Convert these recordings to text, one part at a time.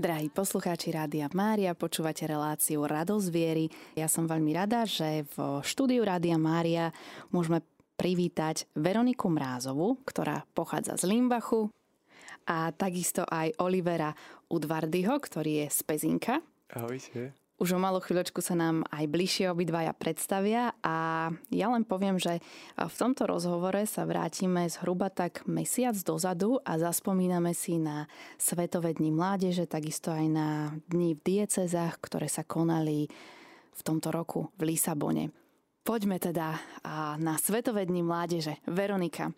Drahí poslucháči Rádia Mária, počúvate reláciu Radosť viery. Ja som veľmi rada, že v štúdiu Rádia Mária môžeme privítať Veroniku Mrázovu, ktorá pochádza z Limbachu a takisto aj Olivera Udvardyho, ktorý je z Pezinka. Ahojte. Už o malú chvíľočku sa nám aj bližšie obidvaja predstavia a ja len poviem, že v tomto rozhovore sa vrátime zhruba tak mesiac dozadu a zaspomíname si na Svetové dni mládeže, takisto aj na dni v diecezách, ktoré sa konali v tomto roku v Lisabone. Poďme teda na Svetové dni mládeže. Veronika,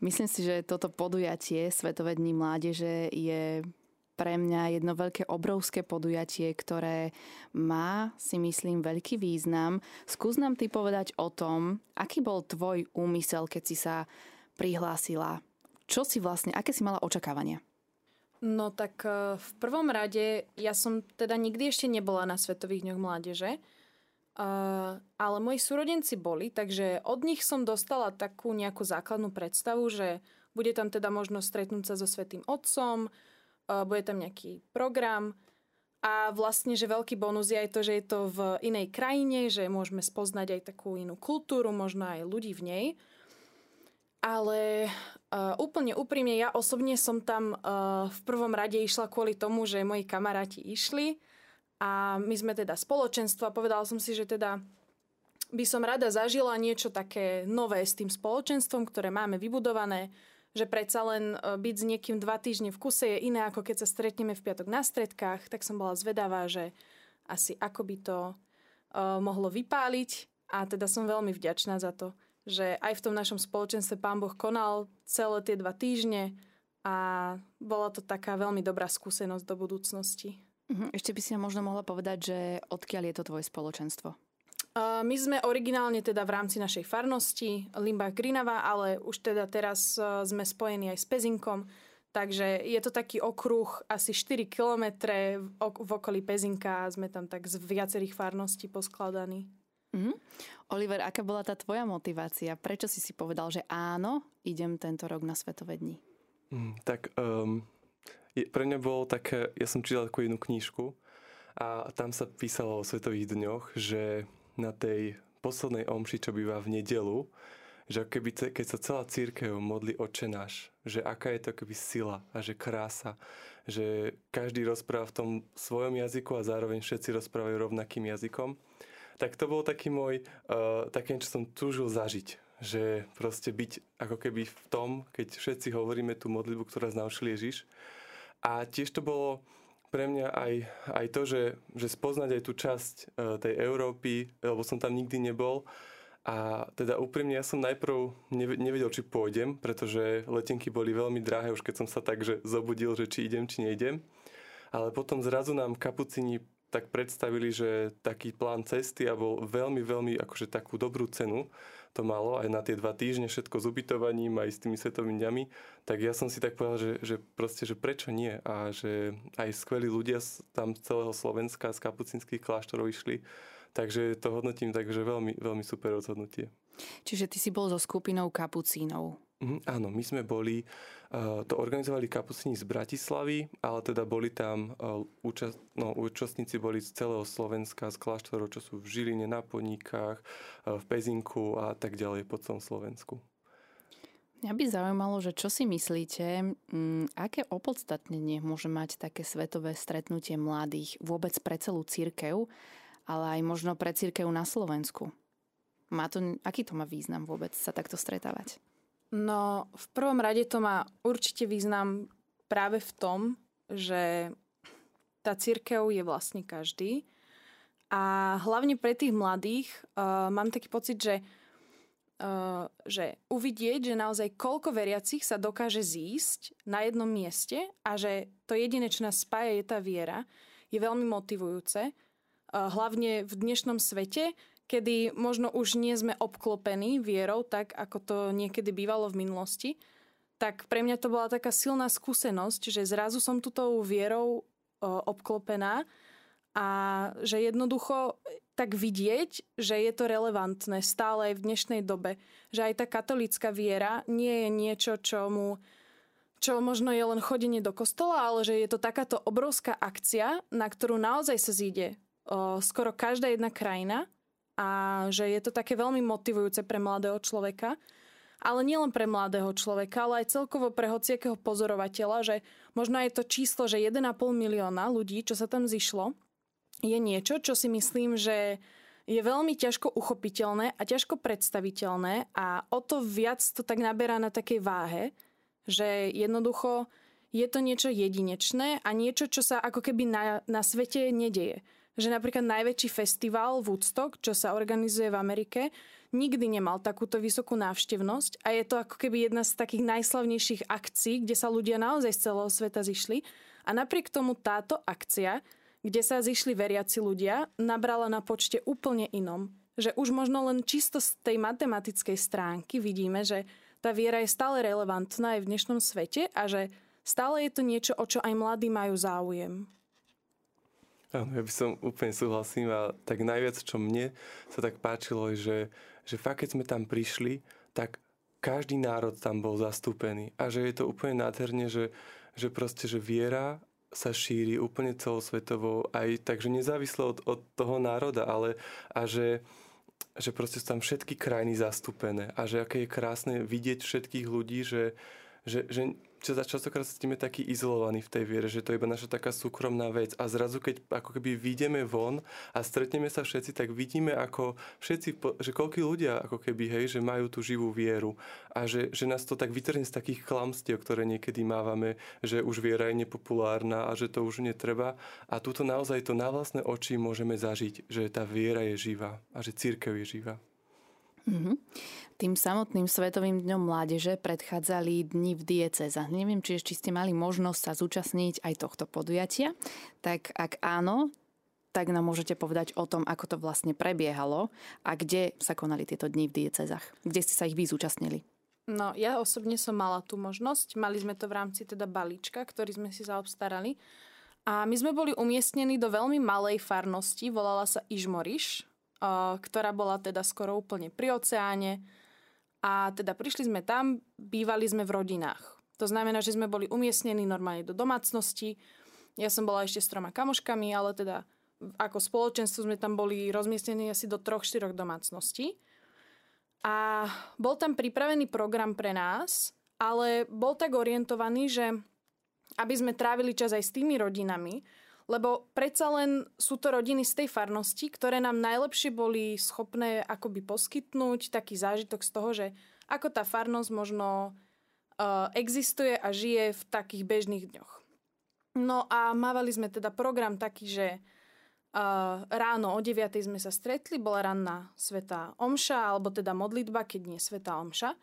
myslím si, že toto podujatie Svetové dni mládeže je pre mňa jedno veľké obrovské podujatie, ktoré má, si myslím, veľký význam. Skús nám ty povedať o tom, aký bol tvoj úmysel, keď si sa prihlásila. Čo si vlastne, aké si mala očakávania? No tak e, v prvom rade ja som teda nikdy ešte nebola na Svetových dňoch mládeže, e, ale moji súrodenci boli, takže od nich som dostala takú nejakú základnú predstavu, že bude tam teda možnosť stretnúť sa so Svetým Otcom, bude tam nejaký program. A vlastne, že veľký bonus je aj to, že je to v inej krajine, že môžeme spoznať aj takú inú kultúru, možno aj ľudí v nej. Ale uh, úplne úprimne, ja osobne som tam uh, v prvom rade išla kvôli tomu, že moji kamaráti išli. A my sme teda spoločenstvo a povedala som si, že teda by som rada zažila niečo také nové s tým spoločenstvom, ktoré máme vybudované, že predsa len e, byť s niekým dva týždne v kuse je iné, ako keď sa stretneme v piatok na stredkách, tak som bola zvedavá, že asi ako by to uh, mohlo vypáliť a teda som veľmi vďačná za to, že aj v tom našom spoločenstve pán Boh konal celé tie dva týždne a bola to taká veľmi dobrá skúsenosť do budúcnosti. Mhm, ešte by si nám možno mohla povedať, že odkiaľ je to tvoje spoločenstvo? My sme originálne teda v rámci našej farnosti Limbach Grinava, ale už teda teraz e, sme spojení aj s Pezinkom, takže je to taký okruh asi 4 km v okolí Pezinka a sme tam tak z viacerých farností poskladaní. Mm-hmm. Oliver, aká bola tá tvoja motivácia? Prečo si si povedal, že áno, idem tento rok na Svetové dni? Mm, tak um, je, pre mňa bolo také, ja som čítal takú jednu knížku a tam sa písalo o Svetových dňoch, že na tej poslednej omši, čo býva v nedelu, že keby, keď sa celá církev modlí oče náš, že aká je to keby sila a že krása, že každý rozpráva v tom svojom jazyku a zároveň všetci rozprávajú rovnakým jazykom, tak to bol taký môj, uh, také, čo som túžil zažiť, že proste byť ako keby v tom, keď všetci hovoríme tú modlitbu, ktorá znaučil Ježiš. A tiež to bolo pre mňa aj, aj to, že, že spoznať aj tú časť e, tej Európy, lebo som tam nikdy nebol. A teda úprimne ja som najprv nevedel, či pôjdem, pretože letenky boli veľmi drahé, už keď som sa tak zobudil, že či idem, či nejdem. Ale potom zrazu nám kapucini tak predstavili, že taký plán cesty a bol veľmi, veľmi akože takú dobrú cenu to malo aj na tie dva týždne, všetko s ubytovaním, aj s tými svetovými dňami, tak ja som si tak povedal, že, že proste, že prečo nie a že aj skvelí ľudia tam z celého Slovenska, z kapucinských kláštorov išli, takže to hodnotím tak, že veľmi, veľmi super rozhodnutie. Čiže ty si bol so skupinou kapucínov. Mm, áno, my sme boli, uh, to organizovali kapucíni z Bratislavy, ale teda boli tam, uh, účast, no, účastníci boli z celého Slovenska, z kláštorov, čo sú v Žiline, na Poníkach, uh, v Pezinku a tak ďalej po celom Slovensku. Mňa by zaujímalo, že čo si myslíte, mm, aké opodstatnenie môže mať také svetové stretnutie mladých vôbec pre celú církev, ale aj možno pre církev na Slovensku? Má to, aký to má význam vôbec sa takto stretávať? No, v prvom rade to má určite význam práve v tom, že tá církev je vlastne každý. A hlavne pre tých mladých uh, mám taký pocit, že, uh, že uvidieť, že naozaj koľko veriacich sa dokáže zísť na jednom mieste a že to jediné, čo nás spája, je tá viera, je veľmi motivujúce. Uh, hlavne v dnešnom svete, kedy možno už nie sme obklopení vierou, tak ako to niekedy bývalo v minulosti, tak pre mňa to bola taká silná skúsenosť, že zrazu som tuto vierou obklopená a že jednoducho tak vidieť, že je to relevantné stále aj v dnešnej dobe. Že aj tá katolická viera nie je niečo, čo čo možno je len chodenie do kostola, ale že je to takáto obrovská akcia, na ktorú naozaj sa zíde skoro každá jedna krajina a že je to také veľmi motivujúce pre mladého človeka. Ale nielen pre mladého človeka, ale aj celkovo pre hociakého pozorovateľa, že možno je to číslo, že 1,5 milióna ľudí, čo sa tam zišlo, je niečo, čo si myslím, že je veľmi ťažko uchopiteľné a ťažko predstaviteľné a o to viac to tak naberá na takej váhe, že jednoducho je to niečo jedinečné a niečo, čo sa ako keby na, na svete nedeje. Že napríklad najväčší festival Woodstock, čo sa organizuje v Amerike, nikdy nemal takúto vysokú návštevnosť a je to ako keby jedna z takých najslavnejších akcií, kde sa ľudia naozaj z celého sveta zišli. A napriek tomu táto akcia, kde sa zišli veriaci ľudia, nabrala na počte úplne inom. Že už možno len čisto z tej matematickej stránky vidíme, že tá viera je stále relevantná aj v dnešnom svete a že stále je to niečo, o čo aj mladí majú záujem. Áno, ja by som úplne súhlasím a tak najviac, čo mne sa tak páčilo, je, že, že fakt, keď sme tam prišli, tak každý národ tam bol zastúpený. A že je to úplne nádherne, že, že proste, že viera sa šíri úplne celosvetovo aj takže nezávisle od, od toho národa, ale a že, že proste sú tam všetky krajiny zastúpené. A že aké je krásne vidieť všetkých ľudí, že, že, že čo za častokrát cítime taký izolovaní v tej viere, že to je iba naša taká súkromná vec. A zrazu, keď ako keby vyjdeme von a stretneme sa všetci, tak vidíme, ako všetci, že koľkí ľudia ako keby, hej, že majú tú živú vieru. A že, že nás to tak vytrhne z takých klamstiev, ktoré niekedy mávame, že už viera je nepopulárna a že to už netreba. A túto naozaj to na vlastné oči môžeme zažiť, že tá viera je živá a že církev je živá. Mm-hmm. Tým samotným Svetovým dňom mládeže predchádzali dni v diecezách. Neviem, či ešte ste mali možnosť sa zúčastniť aj tohto podujatia. Tak ak áno, tak nám môžete povedať o tom, ako to vlastne prebiehalo a kde sa konali tieto dni v diecezách. Kde ste sa ich vy zúčastnili? No, ja osobne som mala tú možnosť. Mali sme to v rámci teda balíčka, ktorý sme si zaobstarali. A my sme boli umiestnení do veľmi malej farnosti, volala sa Ižmoriš ktorá bola teda skoro úplne pri oceáne. A teda prišli sme tam, bývali sme v rodinách. To znamená, že sme boli umiestnení normálne do domácnosti. Ja som bola ešte s troma kamoškami, ale teda ako spoločenstvo sme tam boli rozmiestnení asi do troch, štyroch domácností. A bol tam pripravený program pre nás, ale bol tak orientovaný, že aby sme trávili čas aj s tými rodinami, lebo predsa len sú to rodiny z tej farnosti, ktoré nám najlepšie boli schopné akoby poskytnúť taký zážitok z toho, že ako tá farnosť možno uh, existuje a žije v takých bežných dňoch. No a mávali sme teda program taký, že uh, ráno o 9 sme sa stretli, bola ranná sveta omša, alebo teda modlitba, keď nie sveta omša.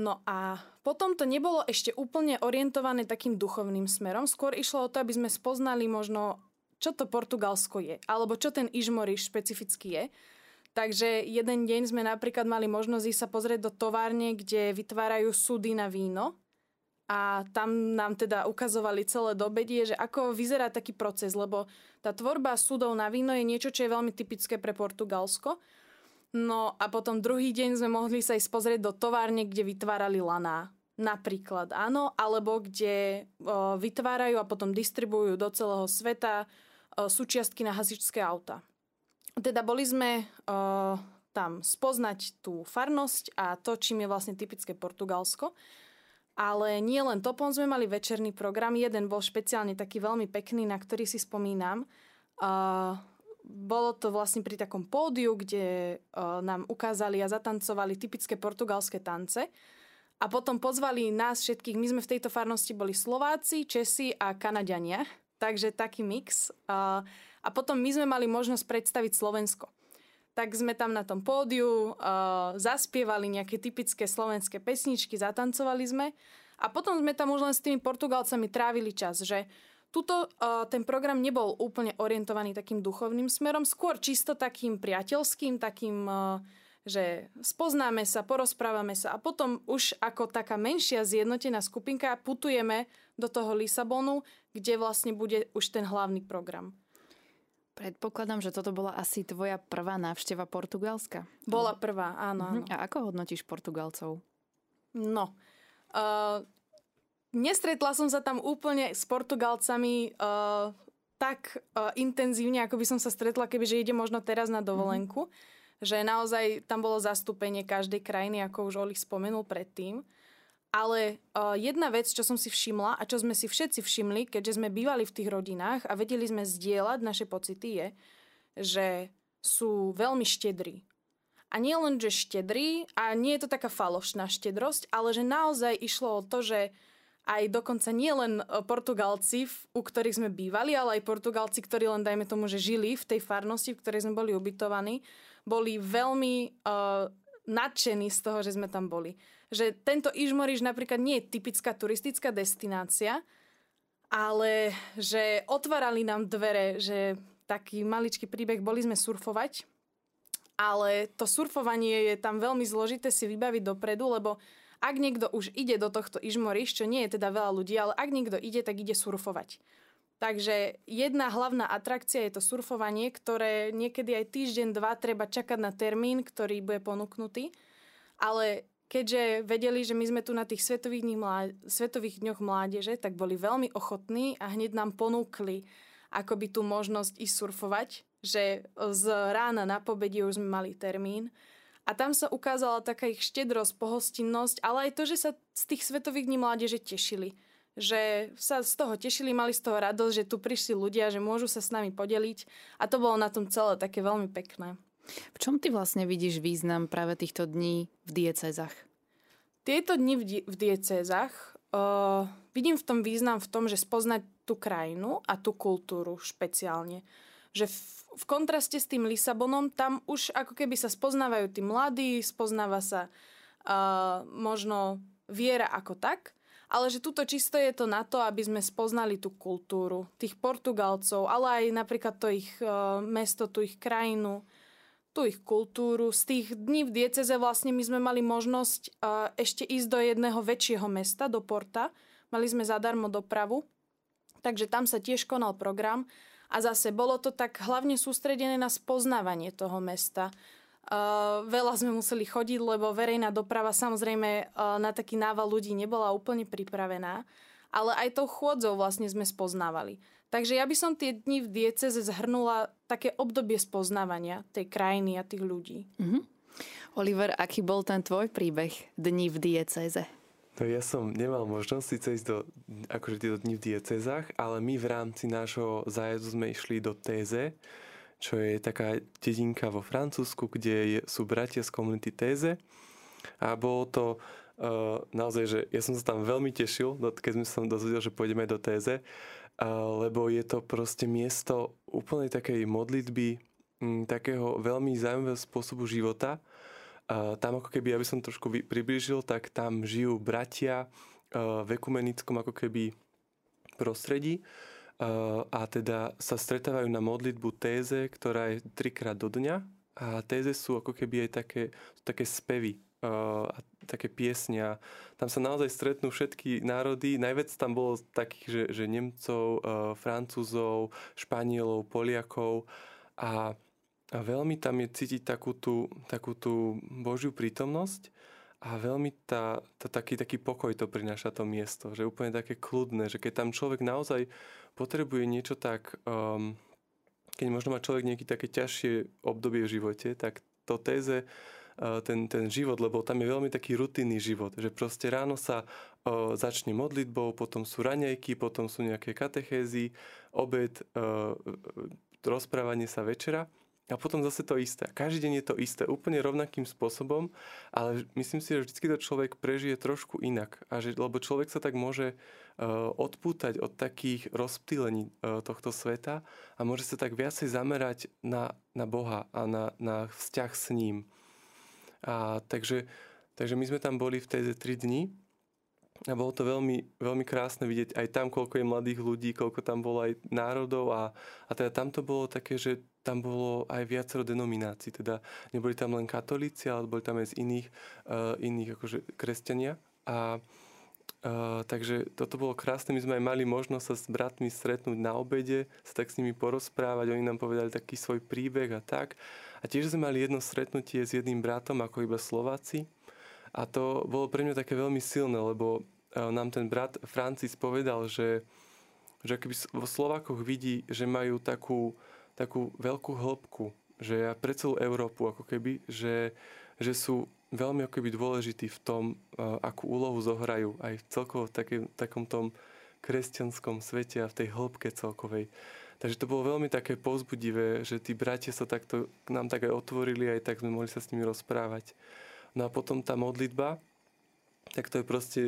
No a potom to nebolo ešte úplne orientované takým duchovným smerom. Skôr išlo o to, aby sme spoznali možno, čo to Portugalsko je, alebo čo ten Ižmoriš špecificky je. Takže jeden deň sme napríklad mali možnosť ísť sa pozrieť do továrne, kde vytvárajú súdy na víno. A tam nám teda ukazovali celé dobedie, že ako vyzerá taký proces, lebo tá tvorba súdov na víno je niečo, čo je veľmi typické pre Portugalsko. No a potom druhý deň sme mohli sa ísť pozrieť do továrne, kde vytvárali laná. Napríklad, áno, alebo kde o, vytvárajú a potom distribujú do celého sveta o, súčiastky na hasičské auta. Teda boli sme o, tam spoznať tú farnosť a to, čím je vlastne typické Portugalsko. Ale nie len to, potom sme mali večerný program. Jeden bol špeciálne taký veľmi pekný, na ktorý si spomínam. Uh, bolo to vlastne pri takom pódiu, kde uh, nám ukázali a zatancovali typické portugalské tance. A potom pozvali nás všetkých, my sme v tejto farnosti boli Slováci, Česi a Kanadiania, takže taký mix. Uh, a potom my sme mali možnosť predstaviť Slovensko. Tak sme tam na tom pódiu uh, zaspievali nejaké typické slovenské pesničky, zatancovali sme. A potom sme tam už len s tými Portugalcami trávili čas, že Tuto uh, ten program nebol úplne orientovaný takým duchovným smerom, skôr čisto takým priateľským, takým, uh, že spoznáme sa, porozprávame sa a potom už ako taká menšia zjednotená skupinka putujeme do toho Lisabonu, kde vlastne bude už ten hlavný program. Predpokladám, že toto bola asi tvoja prvá návšteva Portugalska. Bola prvá, áno, áno. A ako hodnotíš Portugalcov? No, uh, nestretla som sa tam úplne s Portugalcami uh, tak uh, intenzívne, ako by som sa stretla, kebyže ide možno teraz na dovolenku. Mm-hmm. Že naozaj tam bolo zastúpenie každej krajiny, ako už Oli spomenul predtým. Ale uh, jedna vec, čo som si všimla a čo sme si všetci všimli, keďže sme bývali v tých rodinách a vedeli sme zdieľať naše pocity, je, že sú veľmi štedrí. A nie len, že štedrí, a nie je to taká falošná štedrosť, ale že naozaj išlo o to, že aj dokonca nie len e, Portugalci, u ktorých sme bývali, ale aj Portugalci, ktorí len dajme tomu, že žili v tej farnosti, v ktorej sme boli ubytovaní, boli veľmi uh, nadšení z toho, že sme tam boli. Že tento Ižmoriš napríklad nie je typická turistická destinácia, ale že otvárali nám dvere, že taký maličký príbeh, boli sme surfovať, ale to surfovanie je tam veľmi zložité si vybaviť dopredu, lebo ak niekto už ide do tohto Ižmoriš, čo nie je teda veľa ľudí, ale ak niekto ide, tak ide surfovať. Takže jedna hlavná atrakcia je to surfovanie, ktoré niekedy aj týždeň, dva treba čakať na termín, ktorý bude ponúknutý. Ale keďže vedeli, že my sme tu na tých svetových, dní mláde, svetových dňoch mládeže, tak boli veľmi ochotní a hneď nám ponúkli akoby tú možnosť ísť surfovať, že z rána na pobedie už sme mali termín a tam sa ukázala taká ich štedrosť, pohostinnosť, ale aj to, že sa z tých svetových dní mládeže tešili. Že sa z toho tešili, mali z toho radosť, že tu prišli ľudia, že môžu sa s nami podeliť. A to bolo na tom celé také veľmi pekné. V čom ty vlastne vidíš význam práve týchto dní v diecezach? Tieto dni v, di- v diecezach uh, vidím v tom význam v tom, že spoznať tú krajinu a tú kultúru špeciálne že v, v kontraste s tým Lisabonom, tam už ako keby sa spoznávajú tí mladí, spoznáva sa uh, možno viera ako tak, ale že tuto čisto je to na to, aby sme spoznali tú kultúru tých Portugalcov, ale aj napríklad to ich uh, mesto, tú ich krajinu, tú ich kultúru. Z tých dní v dieceze vlastne my sme mali možnosť uh, ešte ísť do jedného väčšieho mesta, do Porta. Mali sme zadarmo dopravu, takže tam sa tiež konal program a zase bolo to tak hlavne sústredené na spoznávanie toho mesta. Uh, veľa sme museli chodiť, lebo verejná doprava samozrejme uh, na taký nával ľudí nebola úplne pripravená, ale aj tou chôdzou vlastne sme spoznávali. Takže ja by som tie dni v dieceze zhrnula také obdobie spoznávania tej krajiny a tých ľudí. Mm-hmm. Oliver, aký bol ten tvoj príbeh dní v dieceze? No ja som nemal možnosť síce ísť do akože tieto dní v diecezách, ale my v rámci nášho zájazdu sme išli do Téze, čo je taká dedinka vo Francúzsku, kde sú bratia z komunity Téze. A bolo to uh, naozaj, že ja som sa tam veľmi tešil, keď sme sa dozvedel, že pôjdeme do Téze, uh, lebo je to proste miesto úplnej takej modlitby, m, takého veľmi zaujímavého spôsobu života, tam ako keby, aby som trošku priblížil, tak tam žijú bratia v ekumenickom ako keby prostredí a teda sa stretávajú na modlitbu téze, ktorá je trikrát do dňa a téze sú ako keby aj také, také spevy a také piesňa. Tam sa naozaj stretnú všetky národy. Najviac tam bolo takých, že, že Nemcov, Francúzov, Španielov, Poliakov a a veľmi tam je cítiť takú tú, takú tú Božiu prítomnosť a veľmi tá, tá, taký, taký pokoj to prináša to miesto, že úplne také kľudné, že keď tam človek naozaj potrebuje niečo tak, um, keď možno má človek nejaké také ťažšie obdobie v živote, tak to téze uh, ten, ten život, lebo tam je veľmi taký rutinný život, že proste ráno sa uh, začne modlitbou, potom sú raňajky, potom sú nejaké katechézy, obed, uh, rozprávanie sa večera a potom zase to isté. Každý deň je to isté, úplne rovnakým spôsobom, ale myslím si, že vždy to človek prežije trošku inak. A že, lebo človek sa tak môže uh, odpútať od takých rozptýlení uh, tohto sveta a môže sa tak viacej zamerať na, na Boha a na, na vzťah s ním. A takže, takže my sme tam boli v tej tri dni a bolo to veľmi, veľmi krásne vidieť aj tam, koľko je mladých ľudí, koľko tam bolo aj národov a, a teda tam to bolo také, že tam bolo aj viacero denominácií, teda neboli tam len katolíci, ale boli tam aj z iných, uh, iných akože kresťania. A Uh, takže toto bolo krásne. My sme aj mali možnosť sa s bratmi stretnúť na obede, sa tak s nimi porozprávať. Oni nám povedali taký svoj príbeh a tak. A tiež sme mali jedno stretnutie s jedným bratom, ako iba Slováci. A to bolo pre mňa také veľmi silné, lebo nám ten brat Francis povedal, že, že keby vo Slovákoch vidí, že majú takú, takú veľkú hĺbku, že ja pre celú Európu ako keby, že, že sú veľmi ako keby dôležití v tom, akú úlohu zohrajú aj v celkovo taký, takom tom kresťanskom svete a v tej hĺbke celkovej. Takže to bolo veľmi také povzbudivé, že tí bratia sa takto nám tak aj otvorili, aj tak sme mohli sa s nimi rozprávať. No a potom tá modlitba, tak to je proste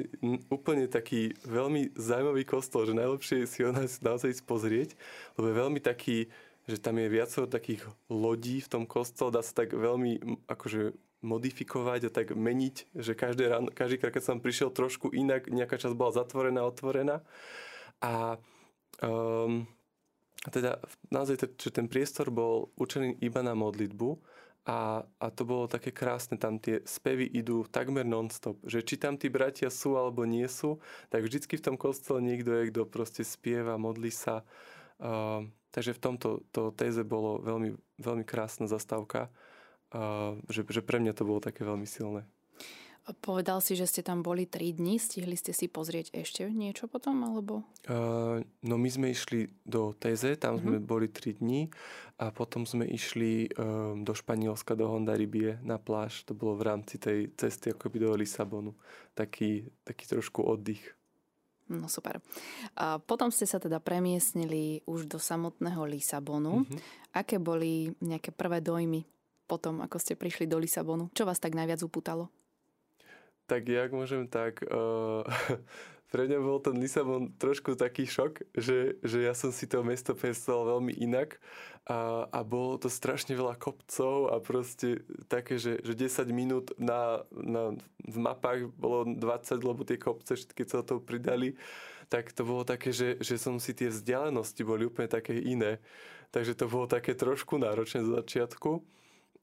úplne taký veľmi zaujímavý kostol, že najlepšie si ho naozaj pozrieť, lebo je veľmi taký, že tam je viacero takých lodí v tom kostole, dá sa tak veľmi akože modifikovať a tak meniť, že každý, ráno, každý krát, keď som prišiel trošku inak, nejaká časť bola zatvorená, otvorená. A um, teda naozaj, že ten priestor bol určený iba na modlitbu a, a to bolo také krásne, tam tie spevy idú takmer non-stop, že či tam tí bratia sú alebo nie sú, tak vždycky v tom kostole niekto je, kto proste spieva, modlí sa. Uh, takže v tomto to téze bolo veľmi, veľmi krásna zastávka, uh, že, že pre mňa to bolo také veľmi silné. Povedal si, že ste tam boli 3 dní. Stihli ste si pozrieť ešte niečo potom? Alebo? Uh, no my sme išli do Teze, tam uh-huh. sme mhm. boli 3 dní a potom sme išli um, do Španielska, do Hondaribie na pláž. To bolo v rámci tej cesty akoby do Lisabonu. Taký, taký trošku oddych. No super. A potom ste sa teda premiestnili už do samotného Lisabonu. Uh-huh. Aké boli nejaké prvé dojmy potom, ako ste prišli do Lisabonu? Čo vás tak najviac upútalo? tak jak môžem, tak uh, pre mňa bol ten Lisabon trošku taký šok, že, že ja som si to mesto predstavoval veľmi inak a, a bolo to strašne veľa kopcov a proste také, že, že 10 minút na, na, v mapách bolo 20, lebo tie kopce všetky sa to pridali, tak to bolo také, že, že som si tie vzdialenosti boli úplne také iné. Takže to bolo také trošku náročné z začiatku.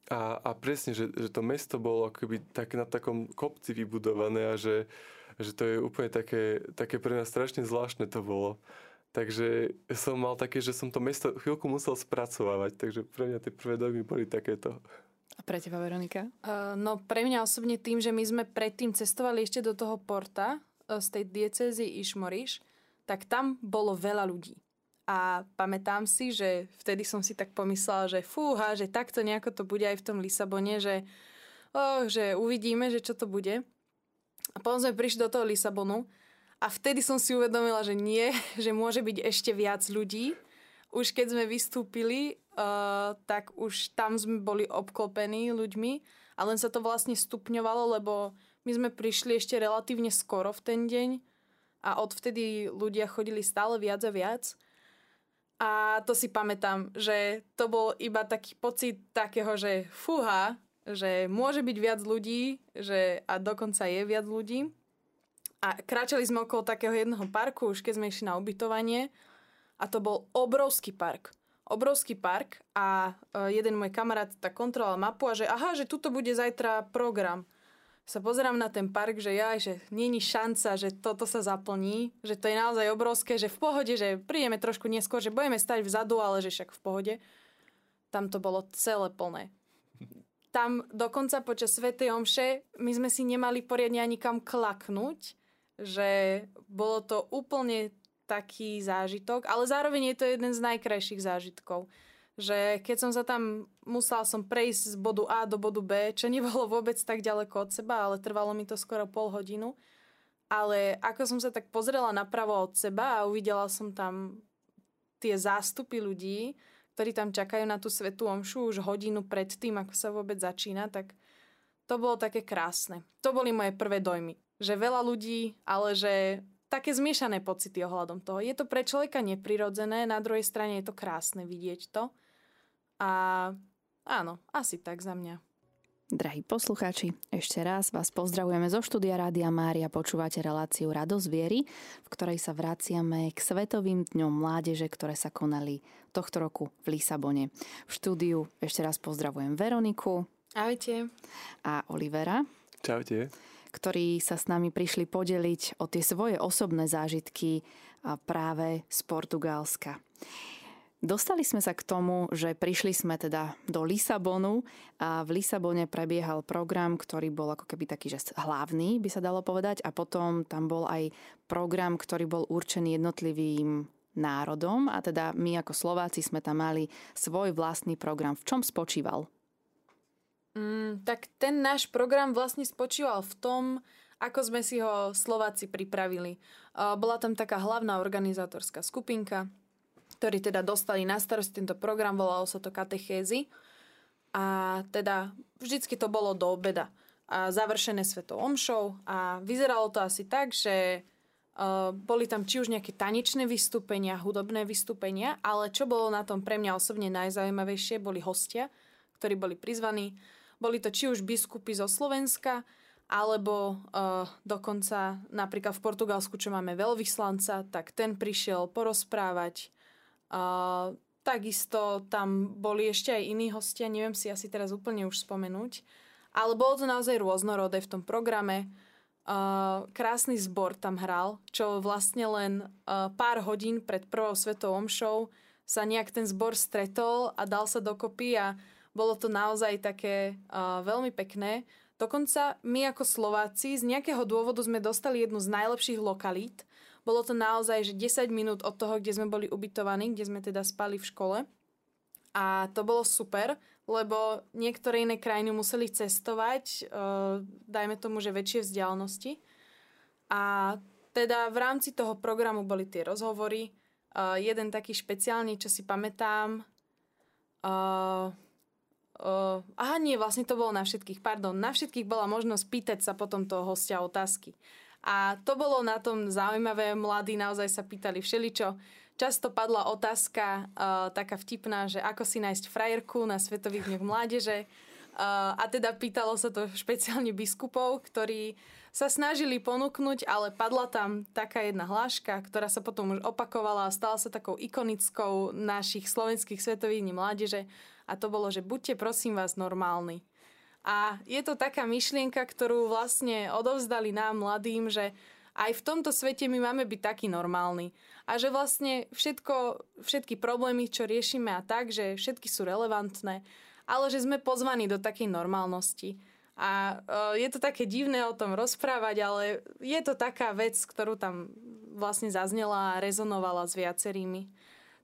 A, a presne, že, že to mesto bolo akoby tak na takom kopci vybudované a že, že to je úplne také, také pre mňa strašne zvláštne to bolo. Takže som mal také, že som to mesto chvíľku musel spracovávať, takže pre mňa tie prvé dojmy boli takéto. A pre teba, Veronika? Uh, no pre mňa osobne tým, že my sme predtým cestovali ešte do toho porta uh, z tej diecezy Išmoriš, tak tam bolo veľa ľudí. A pamätám si, že vtedy som si tak pomyslela, že fúha, že takto nejako to bude aj v tom Lisabone, že, oh, že uvidíme, že čo to bude. A potom sme prišli do toho Lisabonu a vtedy som si uvedomila, že nie, že môže byť ešte viac ľudí. Už keď sme vystúpili, uh, tak už tam sme boli obklopení ľuďmi a len sa to vlastne stupňovalo, lebo my sme prišli ešte relatívne skoro v ten deň a odvtedy ľudia chodili stále viac a viac. A to si pamätám, že to bol iba taký pocit takého, že fúha, že môže byť viac ľudí, že a dokonca je viac ľudí. A kráčali sme okolo takého jedného parku, už keď sme išli na ubytovanie. A to bol obrovský park. Obrovský park a e, jeden môj kamarát tak kontroloval mapu a že aha, že tuto bude zajtra program sa pozerám na ten park, že ja, že není šanca, že toto sa zaplní, že to je naozaj obrovské, že v pohode, že prídeme trošku neskôr, že budeme stať vzadu, ale že však v pohode. Tam to bolo celé plné. Tam dokonca počas Svetej Omše my sme si nemali poriadne ani kam klaknúť, že bolo to úplne taký zážitok, ale zároveň je to jeden z najkrajších zážitkov že keď som sa tam, musela som prejsť z bodu A do bodu B, čo nebolo vôbec tak ďaleko od seba, ale trvalo mi to skoro pol hodinu. Ale ako som sa tak pozrela napravo od seba a uvidela som tam tie zástupy ľudí, ktorí tam čakajú na tú svetú omšu už hodinu pred tým, ako sa vôbec začína, tak to bolo také krásne. To boli moje prvé dojmy. Že veľa ľudí, ale že také zmiešané pocity ohľadom toho. Je to pre človeka neprirodzené, na druhej strane je to krásne vidieť to. A áno, asi tak za mňa. Drahí poslucháči, ešte raz vás pozdravujeme zo štúdia Rádia Mária. Počúvate reláciu Radosť viery, v ktorej sa vraciame k Svetovým dňom mládeže, ktoré sa konali tohto roku v Lisabone. V štúdiu ešte raz pozdravujem Veroniku. Ahojte. A Olivera. Čaute. Ktorí sa s nami prišli podeliť o tie svoje osobné zážitky práve z Portugalska. Dostali sme sa k tomu, že prišli sme teda do Lisabonu a v Lisabone prebiehal program, ktorý bol ako keby taký, že hlavný, by sa dalo povedať, a potom tam bol aj program, ktorý bol určený jednotlivým národom a teda my ako Slováci sme tam mali svoj vlastný program. V čom spočíval? Mm, tak ten náš program vlastne spočíval v tom, ako sme si ho Slováci pripravili. Bola tam taká hlavná organizátorská skupinka, ktorí teda dostali na starost tento program, volalo sa to katechézy. A teda vždycky to bolo do obeda. A završené svetou omšou a vyzeralo to asi tak, že uh, boli tam či už nejaké tanečné vystúpenia, hudobné vystúpenia, ale čo bolo na tom pre mňa osobne najzaujímavejšie, boli hostia, ktorí boli prizvaní. Boli to či už biskupy zo Slovenska, alebo uh, dokonca napríklad v Portugalsku, čo máme veľvyslanca, tak ten prišiel porozprávať Takisto tam boli ešte aj iní hostia, neviem si asi teraz úplne už spomenúť. Ale bolo to naozaj rôznorodé v tom programe. Uh, krásny zbor tam hral, čo vlastne len uh, pár hodín pred prvou svetovou omšou sa nejak ten zbor stretol a dal sa dokopy a bolo to naozaj také uh, veľmi pekné. Dokonca my ako Slováci z nejakého dôvodu sme dostali jednu z najlepších lokalít, bolo to naozaj, že 10 minút od toho, kde sme boli ubytovaní, kde sme teda spali v škole. A to bolo super, lebo niektoré iné krajiny museli cestovať, uh, dajme tomu, že väčšie vzdialenosti. A teda v rámci toho programu boli tie rozhovory. Uh, jeden taký špeciálny, čo si pamätám, uh, aha nie, vlastne to bolo na všetkých, pardon, na všetkých bola možnosť pýtať sa potom toho hostia otázky. A to bolo na tom zaujímavé. Mladí naozaj sa pýtali všeličo. Často padla otázka uh, taká vtipná, že ako si nájsť frajerku na Svetových dňoch mládeže. Uh, a teda pýtalo sa to špeciálne biskupov, ktorí sa snažili ponúknuť, ale padla tam taká jedna hláška, ktorá sa potom už opakovala a stala sa takou ikonickou našich slovenských svetových dní mládeže. A to bolo, že buďte prosím vás normálni. A je to taká myšlienka, ktorú vlastne odovzdali nám mladým, že aj v tomto svete my máme byť taký normálny. A že vlastne všetko, všetky problémy, čo riešime a tak, že všetky sú relevantné, ale že sme pozvaní do takej normálnosti. A e, je to také divné o tom rozprávať, ale je to taká vec, ktorú tam vlastne zaznela a rezonovala s viacerými.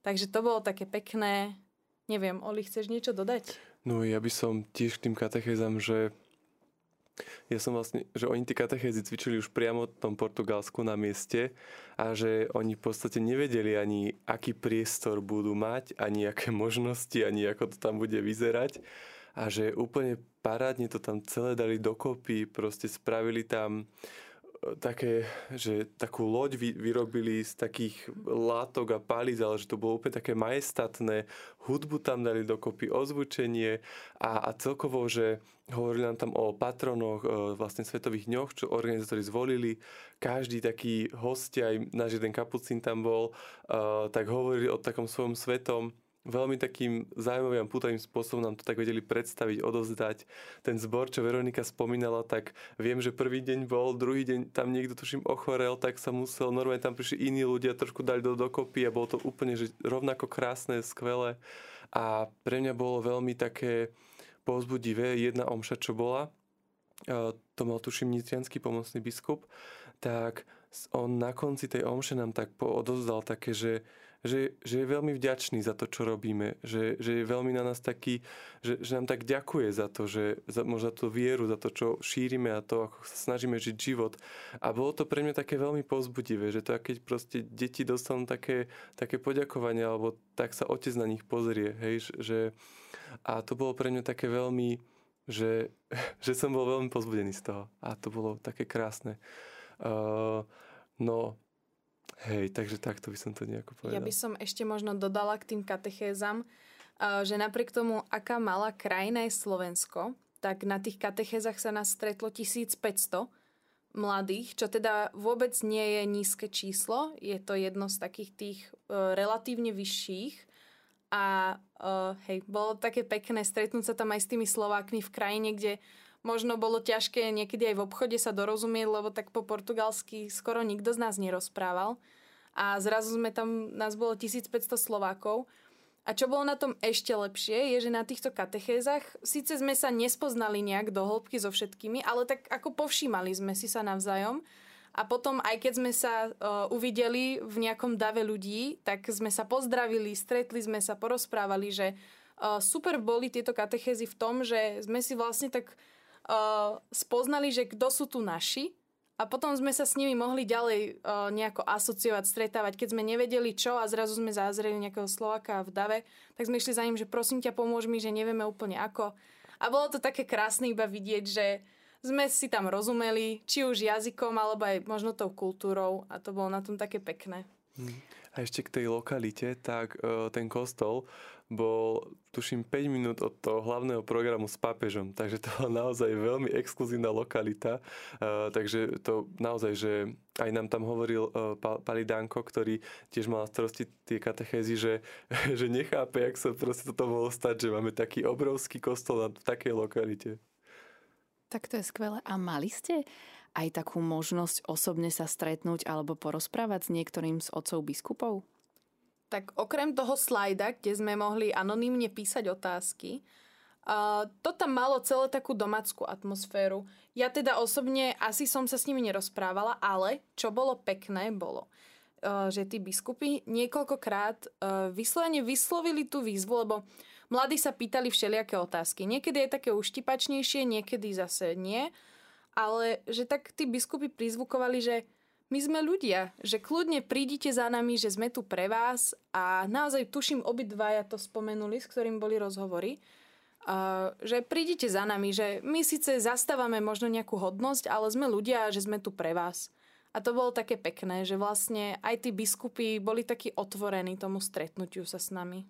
Takže to bolo také pekné. Neviem, Oli, chceš niečo dodať? No ja by som tiež k tým katechézam, že ja som vlastne, že oni tie katechézy cvičili už priamo v tom Portugalsku na mieste a že oni v podstate nevedeli ani, aký priestor budú mať, ani aké možnosti, ani ako to tam bude vyzerať. A že úplne parádne to tam celé dali dokopy, proste spravili tam také, že takú loď vy, vyrobili z takých látok a palíc, ale že to bolo úplne také majestatné. Hudbu tam dali dokopy, ozvučenie a, a celkovo, že hovorili nám tam o patronoch, e, vlastne Svetových dňoch, čo organizátori zvolili. Každý taký host, aj náš jeden kapucín tam bol, e, tak hovorili o takom svojom svetom veľmi takým zaujímavým a pútavým spôsobom nám to tak vedeli predstaviť, odovzdať. Ten zbor, čo Veronika spomínala, tak viem, že prvý deň bol, druhý deň tam niekto tuším ochorel, tak sa musel, normálne tam prišli iní ľudia, trošku dali do dokopy a bolo to úplne že rovnako krásne, skvelé. A pre mňa bolo veľmi také povzbudivé jedna omša, čo bola, to mal tuším nitrianský pomocný biskup, tak on na konci tej omše nám tak odovzdal také, že že, že je veľmi vďačný za to, čo robíme, že, že je veľmi na nás taký, že, že nám tak ďakuje za to, že za, možno za tú vieru, za to, čo šírime a to, ako sa snažíme žiť život. A bolo to pre mňa také veľmi pozbudivé, že to keď proste deti dostanú také, také poďakovanie, alebo tak sa otec na nich pozrie, hej, že a to bolo pre mňa také veľmi, že, že som bol veľmi pozbudený z toho a to bolo také krásne. Uh, no, Hej, takže takto by som to nejako povedal. Ja by som ešte možno dodala k tým katechézam, eh, že napriek tomu, aká malá krajina je Slovensko, tak na tých katechézach sa nás stretlo 1500 mladých, čo teda vôbec nie je nízke číslo. Je to jedno z takých tých uh, relatívne vyšších. A uh, hej, bolo také pekné stretnúť sa tam aj s tými Slovákmi v krajine, kde možno bolo ťažké niekedy aj v obchode sa dorozumieť, lebo tak po portugalsky skoro nikto z nás nerozprával. A zrazu sme tam, nás bolo 1500 Slovákov. A čo bolo na tom ešte lepšie, je, že na týchto katechézach síce sme sa nespoznali nejak do hĺbky so všetkými, ale tak ako povšímali sme si sa navzájom. A potom, aj keď sme sa uh, uvideli v nejakom dave ľudí, tak sme sa pozdravili, stretli sme sa, porozprávali, že uh, super boli tieto katechézy v tom, že sme si vlastne tak uh, spoznali, že kto sú tu naši a potom sme sa s nimi mohli ďalej uh, nejako asociovať, stretávať. Keď sme nevedeli čo a zrazu sme zázreli nejakého Slovaka v dave, tak sme išli za ním, že prosím ťa, pomôž mi, že nevieme úplne ako. A bolo to také krásne iba vidieť, že sme si tam rozumeli, či už jazykom, alebo aj možno tou kultúrou a to bolo na tom také pekné. Hmm. A ešte k tej lokalite, tak uh, ten kostol bol, tuším, 5 minút od toho hlavného programu s pápežom, takže to bola naozaj veľmi exkluzívna lokalita, uh, takže to naozaj, že aj nám tam hovoril uh, Pali Danko, ktorý tiež mal starosti tie katechézy, že, že nechápe, jak sa proste toto mohlo stať, že máme taký obrovský kostol na takej lokalite. Tak to je skvelé. A mali ste aj takú možnosť osobne sa stretnúť alebo porozprávať s niektorým z otcov biskupov? tak okrem toho slajda, kde sme mohli anonymne písať otázky, Uh, to tam malo celé takú domáckú atmosféru. Ja teda osobne asi som sa s nimi nerozprávala, ale čo bolo pekné, bolo, uh, že tí biskupy niekoľkokrát uh, vyslovene vyslovili tú výzvu, lebo mladí sa pýtali všelijaké otázky. Niekedy je také uštipačnejšie, niekedy zase nie, ale že tak tí biskupy prizvukovali, že my sme ľudia, že kľudne prídite za nami, že sme tu pre vás a naozaj tuším obidvaja to spomenuli, s ktorým boli rozhovory, že prídite za nami, že my síce zastávame možno nejakú hodnosť, ale sme ľudia, že sme tu pre vás. A to bolo také pekné, že vlastne aj tí biskupy boli takí otvorení tomu stretnutiu sa s nami.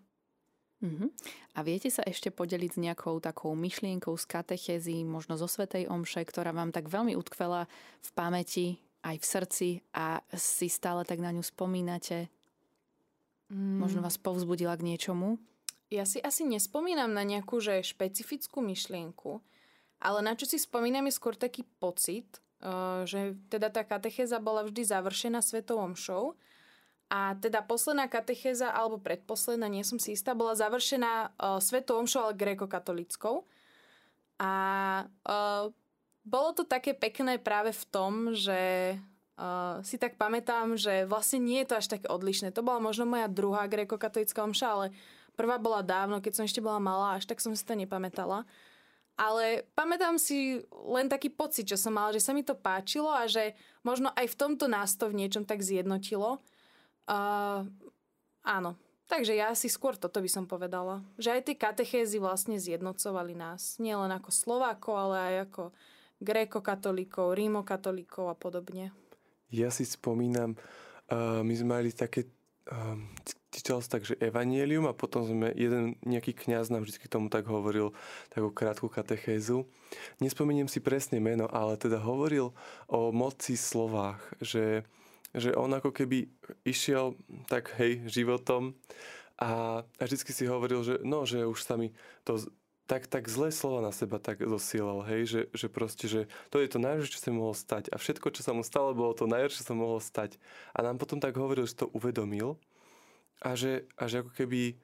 Uh-huh. A viete sa ešte podeliť s nejakou takou myšlienkou z katechézy, možno zo Svetej Omše, ktorá vám tak veľmi utkvela v pamäti, aj v srdci a si stále tak na ňu spomínate? Mm. Možno vás povzbudila k niečomu? Ja si asi nespomínam na nejakú že špecifickú myšlienku, ale na čo si spomínam je skôr taký pocit, eh, že teda tá katechéza bola vždy završená svetou omšou a teda posledná katechéza, alebo predposledná, nie som si istá, bola završená uh, svetou omšou, ale gréko-katolickou. A uh, bolo to také pekné práve v tom, že uh, si tak pamätám, že vlastne nie je to až také odlišné. To bola možno moja druhá gréko-katolická omša, ale prvá bola dávno, keď som ešte bola malá, až tak som si to nepamätala. Ale pamätám si len taký pocit, čo som mala, že sa mi to páčilo a že možno aj v tomto nás to v niečom tak zjednotilo. Uh, áno, takže ja si skôr toto by som povedala. Že aj tie katechézy vlastne zjednocovali nás. Nie len ako Slováko, ale aj ako gréko-katolíkov, rímokatolíkov a podobne. Ja si spomínam, uh, my sme mali také uh, čítalo sa tak, že evanielium a potom sme, jeden nejaký kňaz nám vždy tomu tak hovoril, takú krátku katechézu. Nespomeniem si presne meno, ale teda hovoril o moci slovách, že, že on ako keby išiel tak hej, životom a, a vždycky si hovoril, že no, že už sa mi to tak, tak zlé slova na seba tak zosielal, hej, že, že proste, že to je to najhoršie, čo sa mohlo stať. A všetko, čo sa mu stalo, bolo to najhoršie, čo sa mohlo stať. A nám potom tak hovoril, že to uvedomil a že, a že ako keby,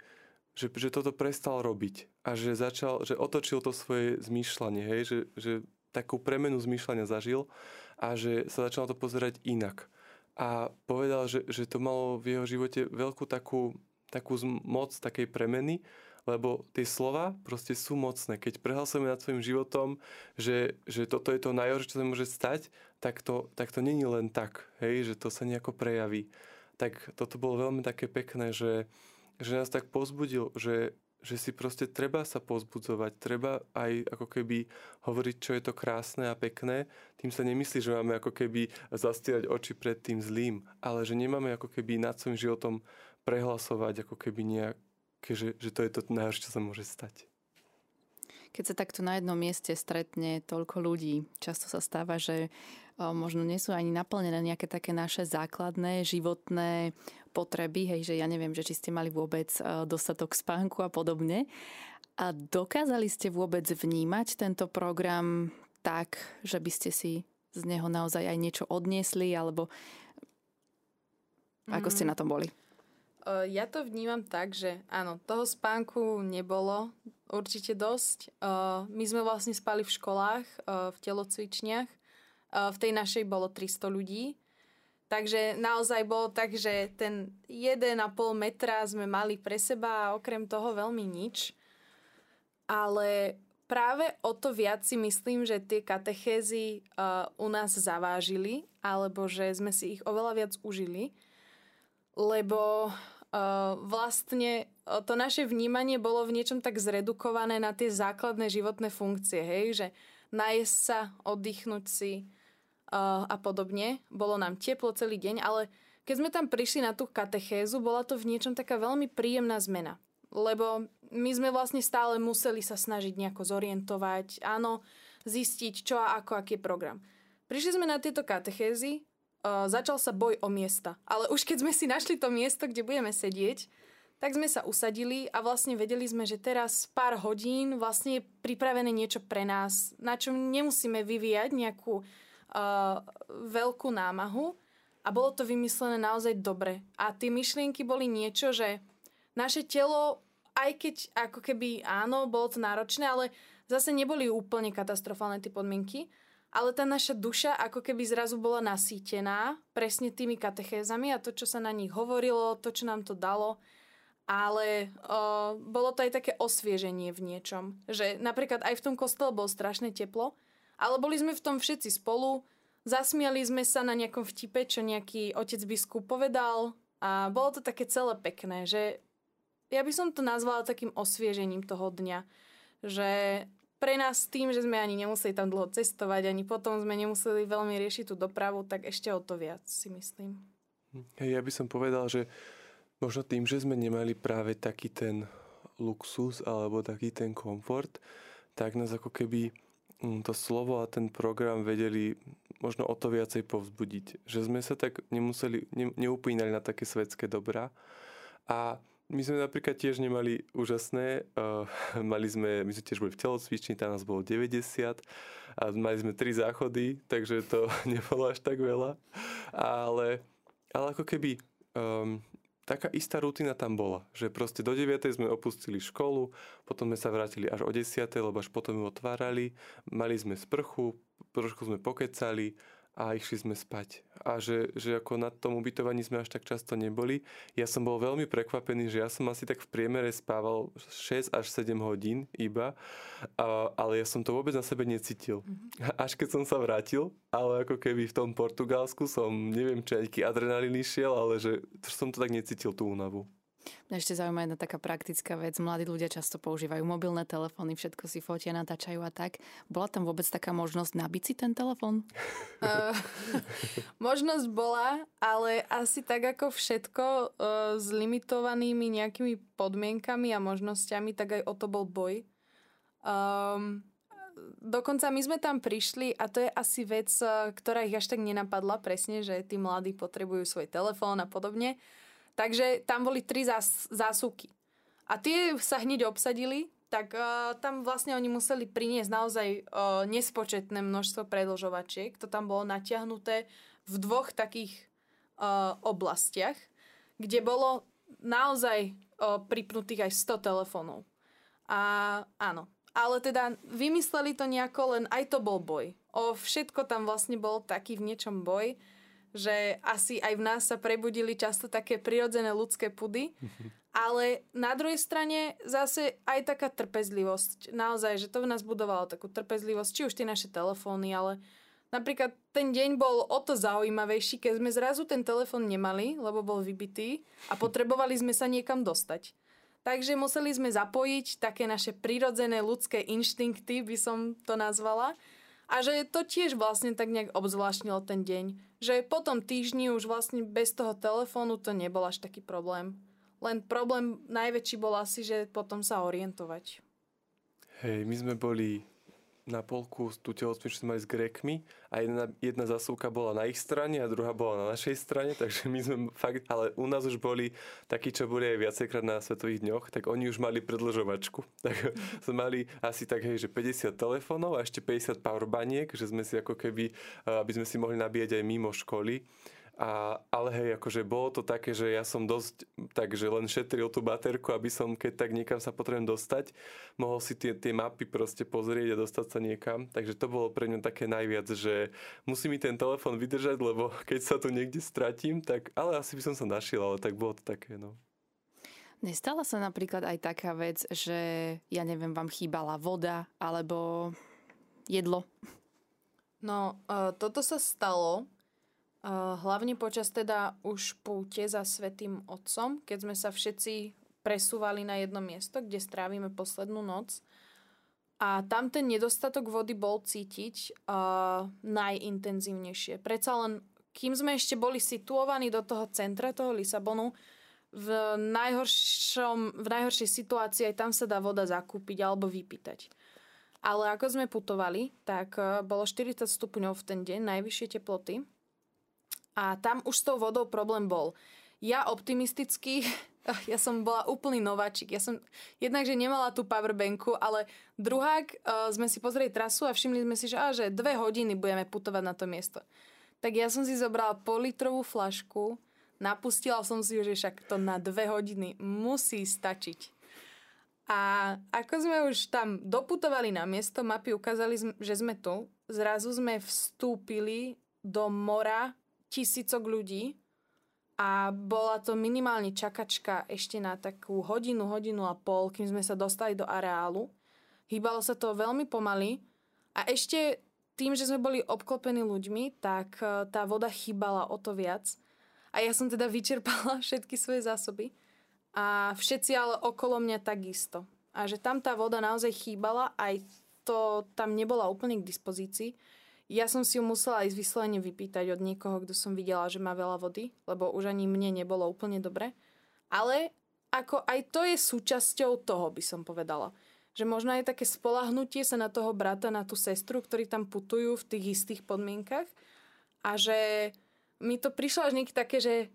že, že toto prestal robiť. A že začal, že otočil to svoje zmýšľanie, hej, že, že takú premenu zmýšľania zažil a že sa začal to pozerať inak. A povedal, že, že to malo v jeho živote veľkú takú, takú moc takej premeny, lebo tie slova proste sú mocné. Keď prehlasujeme nad svojim životom, že, že toto je to najhoršie, čo sa môže stať, tak to, tak to není len tak, hej, že to sa nejako prejaví. Tak toto bolo veľmi také pekné, že, že nás tak pozbudil, že, že si proste treba sa pozbudzovať, treba aj ako keby hovoriť, čo je to krásne a pekné. Tým sa nemyslí, že máme ako keby zastierať oči pred tým zlým, ale že nemáme ako keby nad svojim životom prehlasovať ako keby nejak, že, že to je to najhoršie, čo sa môže stať. Keď sa takto na jednom mieste stretne toľko ľudí, často sa stáva, že možno nie sú ani naplnené nejaké také naše základné životné potreby, hej, že ja neviem, že či ste mali vôbec dostatok spánku a podobne. A dokázali ste vôbec vnímať tento program tak, že by ste si z neho naozaj aj niečo odniesli, alebo ako ste mm. na tom boli? Uh, ja to vnímam tak, že áno, toho spánku nebolo určite dosť. Uh, my sme vlastne spali v školách, v telocvičniach. V tej našej bolo 300 ľudí. Takže naozaj bolo tak, že ten 1,5 metra sme mali pre seba a okrem toho veľmi nič. Ale práve o to viac si myslím, že tie katechézy uh, u nás zavážili, alebo že sme si ich oveľa viac užili, lebo uh, vlastne to naše vnímanie bolo v niečom tak zredukované na tie základné životné funkcie, hej, že najesť sa, oddychnúť si a podobne. Bolo nám teplo celý deň, ale keď sme tam prišli na tú katechézu, bola to v niečom taká veľmi príjemná zmena. Lebo my sme vlastne stále museli sa snažiť nejako zorientovať, áno, zistiť čo a ako, aký je program. Prišli sme na tieto katechézy, uh, začal sa boj o miesta. Ale už keď sme si našli to miesto, kde budeme sedieť, tak sme sa usadili a vlastne vedeli sme, že teraz pár hodín vlastne je pripravené niečo pre nás, na čom nemusíme vyvíjať nejakú uh, veľkú námahu a bolo to vymyslené naozaj dobre. A tie myšlienky boli niečo, že naše telo, aj keď ako keby áno, bolo to náročné, ale zase neboli úplne katastrofálne tie podmienky, ale tá naša duša ako keby zrazu bola nasýtená presne tými katechézami a to, čo sa na nich hovorilo, to, čo nám to dalo. Ale o, bolo to aj také osvieženie v niečom. Že napríklad aj v tom kostole bolo strašné teplo, ale boli sme v tom všetci spolu, zasmiali sme sa na nejakom vtipe, čo nejaký otec biskup povedal a bolo to také celé pekné, že ja by som to nazvala takým osviežením toho dňa. Že pre nás tým, že sme ani nemuseli tam dlho cestovať, ani potom sme nemuseli veľmi riešiť tú dopravu, tak ešte o to viac si myslím. Ja by som povedal, že možno tým, že sme nemali práve taký ten luxus alebo taký ten komfort, tak nás ako keby to slovo a ten program vedeli možno o to viacej povzbudiť. Že sme sa tak nemuseli, ne, neupínali na také svetské dobrá. A my sme napríklad tiež nemali úžasné, uh, mali sme, my sme tiež boli v telocvični, tam nás bolo 90 a mali sme tri záchody, takže to nebolo až tak veľa. Ale, ale ako keby um, taká istá rutina tam bola, že proste do 9. sme opustili školu, potom sme sa vrátili až o 10. lebo až potom ju otvárali, mali sme sprchu, trošku sme pokecali, a išli sme spať. A že, že ako na tom ubytovaní sme až tak často neboli. Ja som bol veľmi prekvapený, že ja som asi tak v priemere spával 6 až 7 hodín iba, a, ale ja som to vôbec na sebe necítil. Mm-hmm. Až keď som sa vrátil, ale ako keby v tom Portugalsku som, neviem, či aký adrenalín išiel, ale že som to tak necítil tú únavu. Mňa ešte zaujíma jedna taká praktická vec. Mladí ľudia často používajú mobilné telefóny, všetko si fotia, natáčajú a tak. Bola tam vôbec taká možnosť nabiť si ten telefón? Uh, možnosť bola, ale asi tak ako všetko uh, s limitovanými nejakými podmienkami a možnosťami, tak aj o to bol boj. Um, dokonca my sme tam prišli a to je asi vec, ktorá ich až tak nenapadla presne, že tí mladí potrebujú svoj telefón a podobne. Takže tam boli tri zás, zásuvky. A tie sa hneď obsadili, tak uh, tam vlastne oni museli priniesť naozaj uh, nespočetné množstvo predlžovačiek. To tam bolo natiahnuté v dvoch takých uh, oblastiach, kde bolo naozaj uh, pripnutých aj 100 telefónov. A áno, ale teda vymysleli to nejako, len aj to bol boj. O všetko tam vlastne bol taký v niečom boj že asi aj v nás sa prebudili často také prirodzené ľudské pudy, ale na druhej strane zase aj taká trpezlivosť. Naozaj, že to v nás budovalo takú trpezlivosť, či už tie naše telefóny, ale napríklad ten deň bol o to zaujímavejší, keď sme zrazu ten telefón nemali, lebo bol vybitý a potrebovali sme sa niekam dostať. Takže museli sme zapojiť také naše prirodzené ľudské inštinkty, by som to nazvala, a že to tiež vlastne tak nejak obzvláštnilo ten deň. Že po tom týždni už vlastne bez toho telefónu to nebol až taký problém. Len problém najväčší bol asi, že potom sa orientovať. Hej, my sme boli na polku tú telocvičnú sme mali s Grekmi a jedna, jedna zasúka bola na ich strane a druhá bola na našej strane, takže my sme fakt, ale u nás už boli takí, čo boli aj viacejkrát na Svetových dňoch, tak oni už mali predlžovačku. Tak sme mali asi tak, hej, že 50 telefónov a ešte 50 powerbaniek, že sme si ako keby, aby sme si mohli nabíjať aj mimo školy A, ale hej, akože bolo to také, že ja som dosť takže len šetril tú baterku, aby som, keď tak niekam sa potrebujem dostať, mohol si tie, tie mapy proste pozrieť a dostať sa niekam. Takže to bolo pre ňa také najviac, že musí mi ten telefon vydržať, lebo keď sa tu niekde stratím, tak, ale asi by som sa našiel, ale tak bolo to také, no. Nestala sa napríklad aj taká vec, že ja neviem, vám chýbala voda alebo jedlo? No, uh, toto sa stalo hlavne počas teda už púte za Svetým Otcom, keď sme sa všetci presúvali na jedno miesto, kde strávime poslednú noc. A tam ten nedostatok vody bol cítiť uh, najintenzívnejšie. Predsa len, kým sme ešte boli situovaní do toho centra, toho Lisabonu, v, najhoršom, v najhoršej situácii aj tam sa dá voda zakúpiť alebo vypýtať. Ale ako sme putovali, tak uh, bolo 40 stupňov v ten deň, najvyššie teploty. A tam už s tou vodou problém bol. Ja optimisticky, ja som bola úplný nováčik. Ja som jednak, že nemala tú powerbanku, ale druhák uh, sme si pozreli trasu a všimli sme si, že, á, že dve hodiny budeme putovať na to miesto. Tak ja som si zobrala politrovú flašku, napustila som si, že však to na dve hodiny musí stačiť. A ako sme už tam doputovali na miesto, mapy ukázali, že sme tu, zrazu sme vstúpili do mora tisícok ľudí a bola to minimálne čakačka ešte na takú hodinu, hodinu a pol, kým sme sa dostali do areálu. Hýbalo sa to veľmi pomaly a ešte tým, že sme boli obklopení ľuďmi, tak e, tá voda chýbala o to viac. A ja som teda vyčerpala všetky svoje zásoby a všetci ale okolo mňa takisto. A že tam tá voda naozaj chýbala, aj to tam nebola úplne k dispozícii. Ja som si ju musela ísť vyslovene vypýtať od niekoho, kto som videla, že má veľa vody, lebo už ani mne nebolo úplne dobre. Ale ako aj to je súčasťou toho, by som povedala. Že možno je také spolahnutie sa na toho brata, na tú sestru, ktorí tam putujú v tých istých podmienkach a že mi to prišlo až niekde také, že,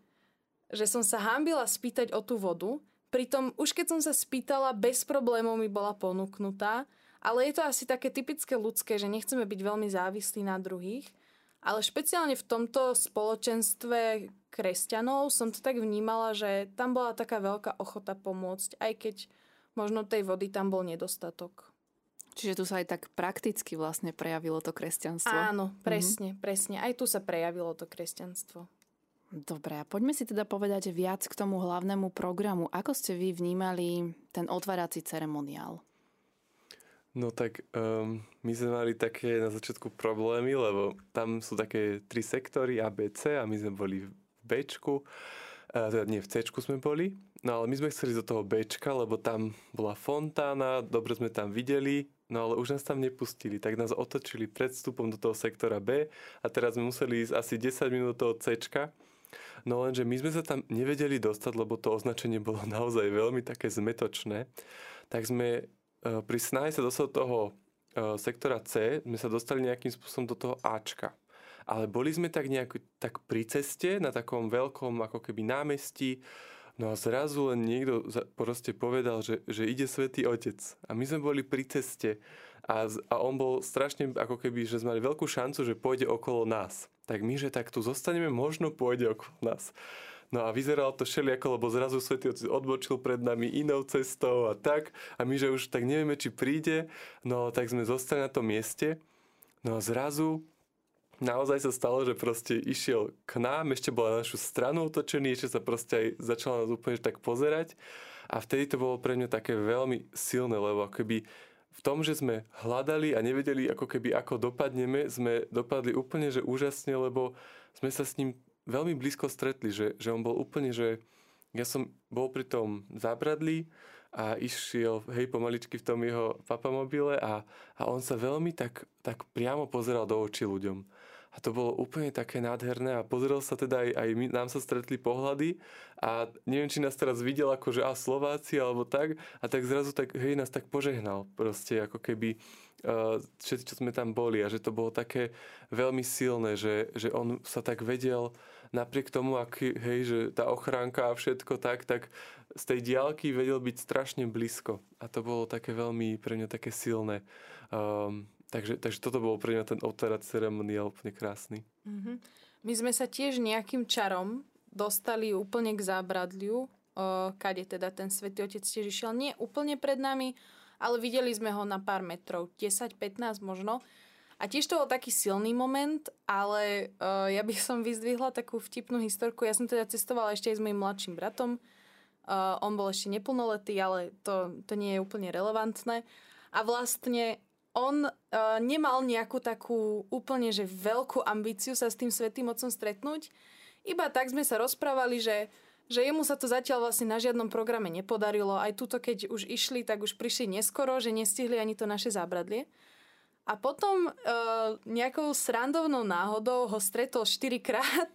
že som sa hámbila spýtať o tú vodu, pritom už keď som sa spýtala, bez problémov mi bola ponúknutá ale je to asi také typické ľudské, že nechceme byť veľmi závislí na druhých. Ale špeciálne v tomto spoločenstve kresťanov som to tak vnímala, že tam bola taká veľká ochota pomôcť, aj keď možno tej vody tam bol nedostatok. Čiže tu sa aj tak prakticky vlastne prejavilo to kresťanstvo. Áno, mhm. presne, mm-hmm. presne. Aj tu sa prejavilo to kresťanstvo. Dobre, a poďme si teda povedať viac k tomu hlavnému programu. Ako ste vy vnímali ten otvárací ceremoniál? No tak um, my sme mali také na začiatku problémy, lebo tam sú také tri sektory A, B, C a my sme boli v B, teda nie v C sme boli, no ale my sme chceli do toho B, lebo tam bola fontána, dobre sme tam videli, no ale už nás tam nepustili, tak nás otočili pred vstupom do toho sektora B a teraz sme museli ísť asi 10 minút do toho C. No lenže my sme sa tam nevedeli dostať, lebo to označenie bolo naozaj veľmi také zmetočné, tak sme pri snahe sa dostať do toho eh, sektora C sme sa dostali nejakým spôsobom do toho Ačka. Ale boli sme tak nejak tak pri ceste, na takom veľkom ako keby námestí, no a zrazu len niekto proste povedal, že, že ide Svetý Otec. A my sme boli pri ceste a, a on bol strašne ako keby, že sme mali veľkú šancu, že pôjde okolo nás. Tak my, že tak tu zostaneme, možno pôjde okolo nás. No a vyzeralo to všelijako, lebo zrazu Svetý Otec odbočil pred nami inou cestou a tak. A my, že už tak nevieme, či príde, no tak sme zostali na tom mieste. No a zrazu naozaj sa stalo, že proste išiel k nám, ešte bola na našu stranu otočený, ešte sa proste aj začal nás úplne tak pozerať. A vtedy to bolo pre mňa také veľmi silné, lebo akoby v tom, že sme hľadali a nevedeli ako keby ako dopadneme, sme dopadli úplne že úžasne, lebo sme sa s ním veľmi blízko stretli, že, že on bol úplne, že ja som bol pri tom zábradlí a išiel, hej, pomaličky v tom jeho papamobile a, a on sa veľmi tak, tak priamo pozeral do očí ľuďom. A to bolo úplne také nádherné a pozrel sa teda aj, aj my, nám sa stretli pohľady a neviem, či nás teraz videl ako, že a Slováci alebo tak a tak zrazu tak, hej, nás tak požehnal proste ako keby uh, všetci, čo sme tam boli a že to bolo také veľmi silné, že, že on sa tak vedel napriek tomu, aký, hej, že tá ochránka a všetko tak, tak z tej diálky vedel byť strašne blízko. A to bolo také veľmi pre mňa také silné. Um, takže, takže toto bolo pre mňa ten otvárací ceremoniál úplne krásny. Mm-hmm. my sme sa tiež nejakým čarom dostali úplne k zábradliu, kade teda ten svätý Otec tiež išiel. Nie úplne pred nami, ale videli sme ho na pár metrov, 10-15 možno. A tiež to bol taký silný moment, ale uh, ja by som vyzdvihla takú vtipnú historku. Ja som teda cestovala ešte aj s mojim mladším bratom. Uh, on bol ešte neplnoletý, ale to, to nie je úplne relevantné. A vlastne on uh, nemal nejakú takú úplne že veľkú ambíciu sa s tým svetým mocom stretnúť. Iba tak sme sa rozprávali, že že jemu sa to zatiaľ vlastne na žiadnom programe nepodarilo. Aj túto, keď už išli, tak už prišli neskoro, že nestihli ani to naše zábradlie. A potom e, nejakou srandovnou náhodou ho stretol štyrikrát.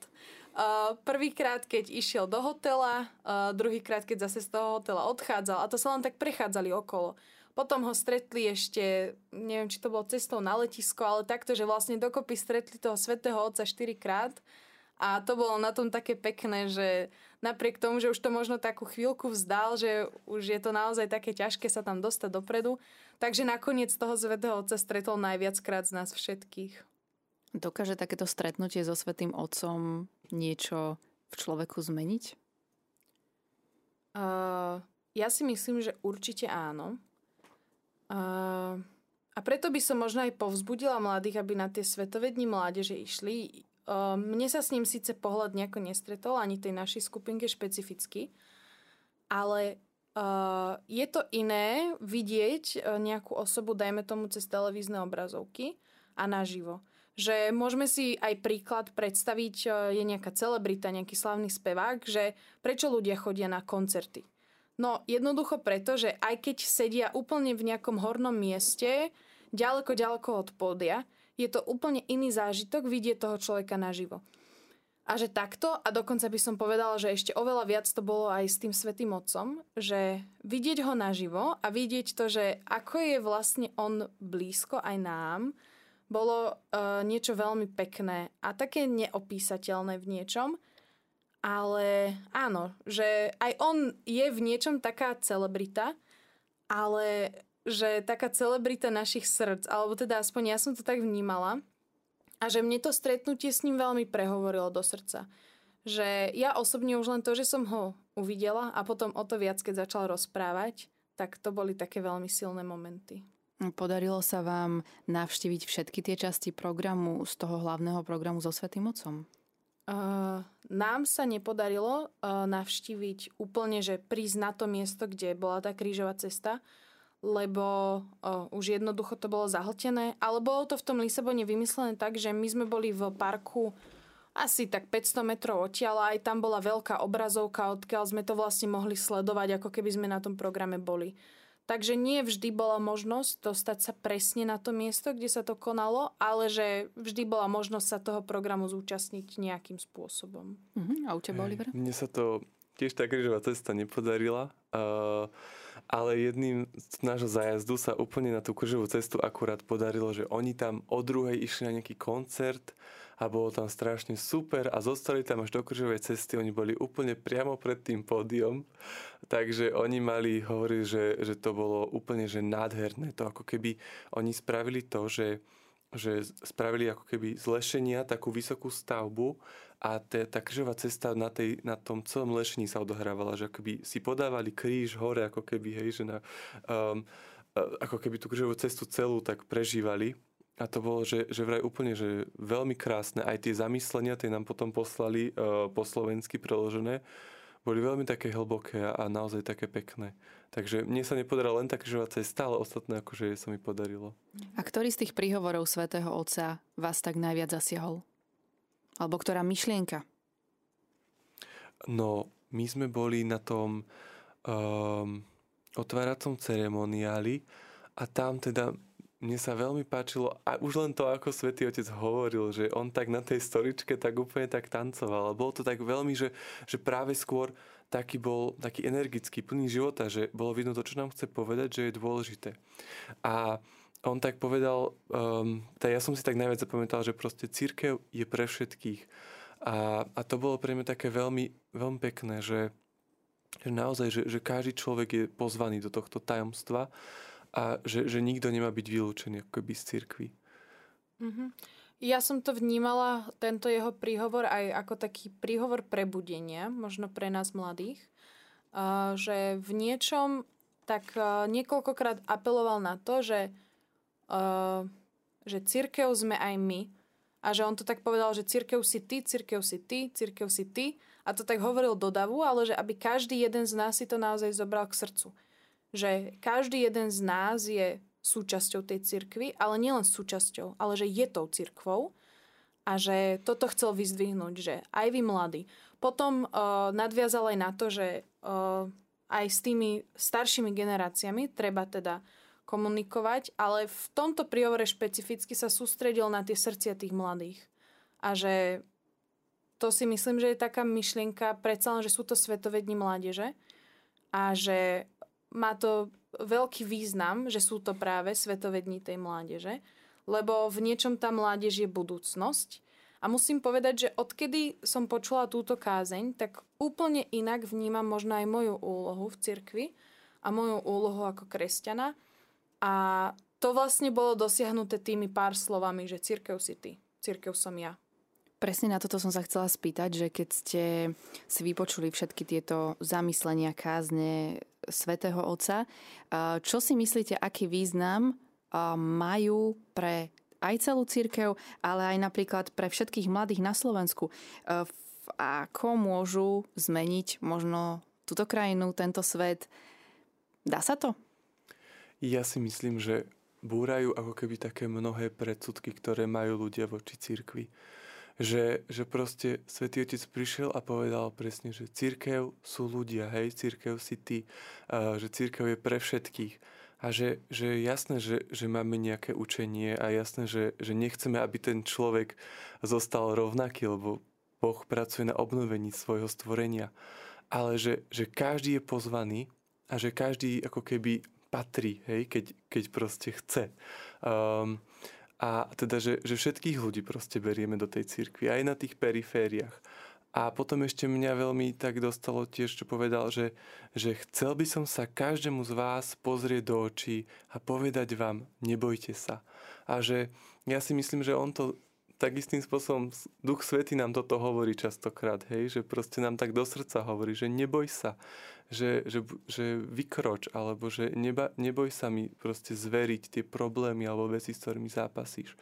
E, prvýkrát, keď išiel do hotela, e, druhýkrát, keď zase z toho hotela odchádzal. A to sa len tak prechádzali okolo. Potom ho stretli ešte, neviem, či to bolo cestou na letisko, ale takto, že vlastne dokopy stretli toho svetého otca štyrikrát. A to bolo na tom také pekné, že napriek tomu, že už to možno takú chvíľku vzdal, že už je to naozaj také ťažké sa tam dostať dopredu, takže nakoniec toho Svetého Otca stretol najviackrát z nás všetkých. Dokáže takéto stretnutie so Svetým Otcom niečo v človeku zmeniť? Uh, ja si myslím, že určite áno. Uh, a preto by som možno aj povzbudila mladých, aby na tie Svetové dni mládeže išli. Ehm, mne sa s ním síce pohľad nejako nestretol, ani tej našej skupinke špecificky, ale uh, je to iné vidieť uh, nejakú osobu, dajme tomu cez televízne obrazovky a naživo. Že môžeme si aj príklad predstaviť, uh, je nejaká celebrita, nejaký slavný spevák, že prečo ľudia chodia na koncerty. No jednoducho preto, že aj keď sedia úplne v nejakom hornom mieste, ďaleko, ďaleko od pódia, je to úplne iný zážitok vidieť toho človeka naživo. A že takto, a dokonca by som povedala, že ešte oveľa viac to bolo aj s tým Svetým Otcom, že vidieť ho naživo a vidieť to, že ako je vlastne on blízko aj nám, bolo uh, niečo veľmi pekné a také neopísateľné v niečom. Ale áno, že aj on je v niečom taká celebrita, ale že taká celebrita našich srdc, alebo teda aspoň ja som to tak vnímala, a že mne to stretnutie s ním veľmi prehovorilo do srdca. Že ja osobne už len to, že som ho uvidela a potom o to viac, keď začal rozprávať, tak to boli také veľmi silné momenty. Podarilo sa vám navštíviť všetky tie časti programu z toho hlavného programu so Svetým Otcom? Uh, nám sa nepodarilo uh, navštíviť úplne, že prísť na to miesto, kde bola tá krížová cesta, lebo o, už jednoducho to bolo zahltené, ale bolo to v tom Lisabone vymyslené tak, že my sme boli v parku asi tak 500 metrov odtiaľ aj tam bola veľká obrazovka, odkiaľ sme to vlastne mohli sledovať, ako keby sme na tom programe boli. Takže nie vždy bola možnosť dostať sa presne na to miesto, kde sa to konalo, ale že vždy bola možnosť sa toho programu zúčastniť nejakým spôsobom. Uh-huh. A u teba, Oliver? Mne sa to tiež tá krížová cesta nepodarila. Uh, ale jedným z nášho zájazdu sa úplne na tú kržovú cestu akurát podarilo, že oni tam o druhej išli na nejaký koncert a bolo tam strašne super a zostali tam až do kržovej cesty. Oni boli úplne priamo pred tým pódium, takže oni mali, hovorili, že, že to bolo úplne že nádherné. To ako keby oni spravili to, že že spravili ako keby z lešenia takú vysokú stavbu a te, tá krížová cesta na, tej, na tom celom lešení sa odohrávala, že keby si podávali kríž hore, ako keby, hej, že na, um, ako keby tú krížovú cestu celú tak prežívali. A to bolo, že, že vraj úplne, že veľmi krásne. Aj tie zamyslenia, tie nám potom poslali uh, po slovensky preložené, boli veľmi také hlboké a naozaj také pekné. Takže mne sa nepodarila len tá krížová cesta, ale ostatné akože sa mi podarilo. A ktorý z tých príhovorov svätého Otca vás tak najviac zasiahol? Alebo ktorá myšlienka? No, my sme boli na tom um, otváracom ceremoniáli a tam teda mne sa veľmi páčilo a už len to, ako Svetý Otec hovoril, že on tak na tej stoličke tak úplne tak tancoval. A bolo to tak veľmi, že, že práve skôr taký bol taký energický, plný života, že bolo vidno to, čo nám chce povedať, že je dôležité. A on tak povedal, um, tak ja som si tak najviac zapamätal, že proste církev je pre všetkých. A, a to bolo pre mňa také veľmi, veľmi pekné, že, že naozaj, že, že každý človek je pozvaný do tohto tajomstva a že, že nikto nemá byť vylúčený ako keby z cirkvi. Mm-hmm. Ja som to vnímala, tento jeho príhovor, aj ako taký príhovor prebudenia, možno pre nás mladých, že v niečom tak niekoľkokrát apeloval na to, že, že církev sme aj my a že on to tak povedal, že církev si ty, církev si ty, církev si ty a to tak hovoril do davu, ale že aby každý jeden z nás si to naozaj zobral k srdcu. Že každý jeden z nás je súčasťou tej cirkvy, ale nielen súčasťou, ale že je tou cirkvou a že toto chcel vyzdvihnúť, že aj vy mladí. Potom uh, nadviazal aj na to, že uh, aj s tými staršími generáciami treba teda komunikovať, ale v tomto príhovore špecificky sa sústredil na tie srdcia tých mladých. A že to si myslím, že je taká myšlienka, predsa len, že sú to svetovední mládeže a že má to veľký význam, že sú to práve svetovední tej mládeže, lebo v niečom tá mládež je budúcnosť. A musím povedať, že odkedy som počula túto kázeň, tak úplne inak vnímam možno aj moju úlohu v cirkvi a moju úlohu ako kresťana. A to vlastne bolo dosiahnuté tými pár slovami, že církev si ty, církev som ja. Presne na toto som sa chcela spýtať, že keď ste si vypočuli všetky tieto zamyslenia, kázne svätého Otca, čo si myslíte, aký význam majú pre aj celú církev, ale aj napríklad pre všetkých mladých na Slovensku. Ako môžu zmeniť možno túto krajinu, tento svet? Dá sa to? Ja si myslím, že búrajú ako keby také mnohé predsudky, ktoré majú ľudia voči církvi že, že proste Svetý Otec prišiel a povedal presne, že církev sú ľudia, hej, církev si ty, že církev je pre všetkých. A že, že je jasné, že, že máme nejaké učenie a jasné, že, že nechceme, aby ten človek zostal rovnaký, lebo Boh pracuje na obnovení svojho stvorenia. Ale že, že každý je pozvaný a že každý ako keby patrí, hej, keď, keď proste chce. Um, a teda, že, že všetkých ľudí proste berieme do tej cirkvi, aj na tých perifériách. A potom ešte mňa veľmi tak dostalo tiež, čo povedal, že, že chcel by som sa každému z vás pozrieť do očí a povedať vám, nebojte sa. A že ja si myslím, že on to tak istým spôsobom Duch Svety nám toto hovorí častokrát, hej, že proste nám tak do srdca hovorí, že neboj sa, že, že, že vykroč, alebo že neba, neboj sa mi proste zveriť tie problémy alebo veci, s ktorými zápasíš.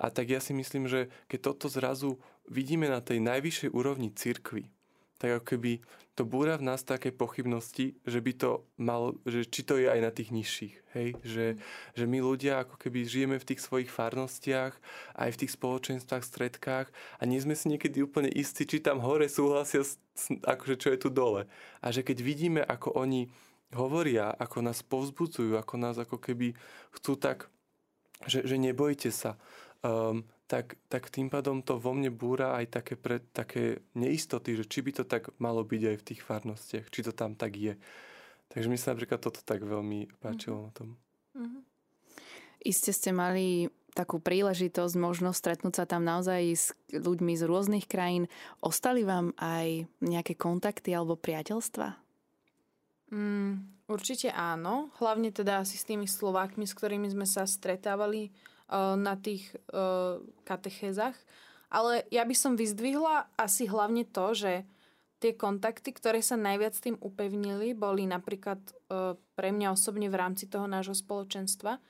A tak ja si myslím, že keď toto zrazu vidíme na tej najvyššej úrovni cirkvy, tak ako keby to búra v nás také pochybnosti, že by to malo, že či to je aj na tých nižších, hej? Že, že my ľudia ako keby žijeme v tých svojich farnostiach, aj v tých spoločenstvách, stredkách a nie sme si niekedy úplne istí, či tam hore súhlasia, s, akože čo je tu dole. A že keď vidíme, ako oni hovoria, ako nás povzbudzujú, ako nás ako keby chcú tak, že, že nebojte sa, um, tak, tak tým pádom to vo mne búra aj také, pre, také neistoty, že či by to tak malo byť aj v tých farnostiach, či to tam tak je. Takže mi sa napríklad toto tak veľmi páčilo mm-hmm. na tom. Mm-hmm. Iste ste mali takú príležitosť, možnosť stretnúť sa tam naozaj s ľuďmi z rôznych krajín. Ostali vám aj nejaké kontakty alebo priateľstva? Mm, určite áno. Hlavne teda asi s tými Slovákmi, s ktorými sme sa stretávali na tých uh, katechézach. Ale ja by som vyzdvihla asi hlavne to, že tie kontakty, ktoré sa najviac tým upevnili, boli napríklad uh, pre mňa osobne v rámci toho nášho spoločenstva,